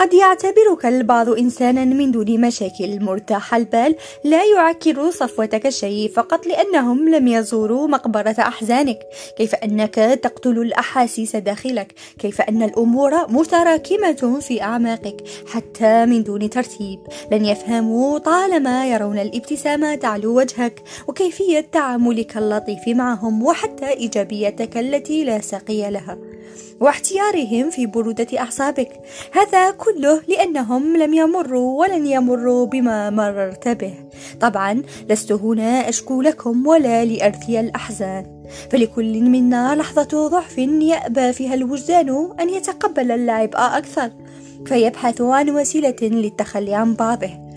قد يعتبرك البعض إنسانا من دون مشاكل مرتاح البال لا يعكر صفوتك شيء فقط لأنهم لم يزوروا مقبرة أحزانك. كيف أنك تقتل الأحاسيس داخلك؟ كيف أن الأمور متراكمة في أعماقك؟ حتى من دون ترتيب. لن يفهموا طالما يرون الابتسامة تعلو وجهك وكيفية تعاملك اللطيف معهم وحتى إيجابيتك التي لا ساقي لها. واحتيارهم في برودة أعصابك. هذا كله لأنهم لم يمروا ولن يمروا بما مررت به. طبعا لست هنا أشكو لكم ولا لأرثي الأحزان. فلكل منا لحظة ضعف يأبى فيها الوجدان أن يتقبل اللعب أكثر. فيبحث عن وسيلة للتخلي عن بعضه.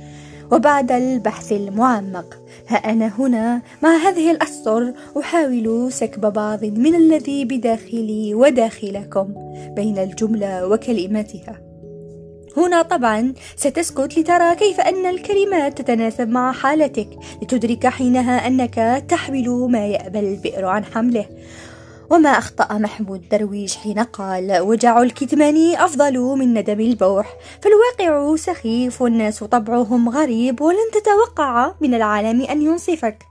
وبعد البحث المعمق ها أنا هنا مع هذه الأسطر أحاول سكب بعض من الذي بداخلي وداخلكم بين الجملة وكلماتها. هنا طبعا ستسكت لترى كيف أن الكلمات تتناسب مع حالتك لتدرك حينها أنك تحمل ما يأبى البئر عن حمله. وما أخطأ محمود درويش حين قال وجع الكتمان أفضل من ندم البوح فالواقع سخيف والناس طبعهم غريب ولن تتوقع من العالم أن ينصفك.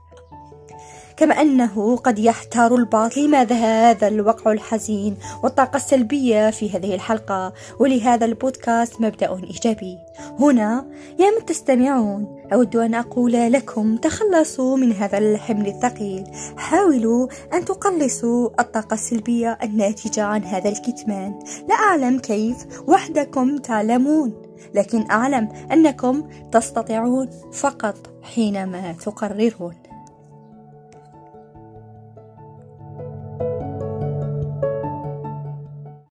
كما أنه قد يحتار البعض لماذا هذا الوقع الحزين والطاقة السلبية في هذه الحلقة ولهذا البودكاست مبدأ إيجابي. هنا يا من تستمعون أود أن أقول لكم تخلصوا من هذا الحمل الثقيل. حاولوا أن تقلصوا الطاقة السلبية الناتجة عن هذا الكتمان. لا أعلم كيف وحدكم تعلمون لكن أعلم أنكم تستطيعون فقط حينما تقررون.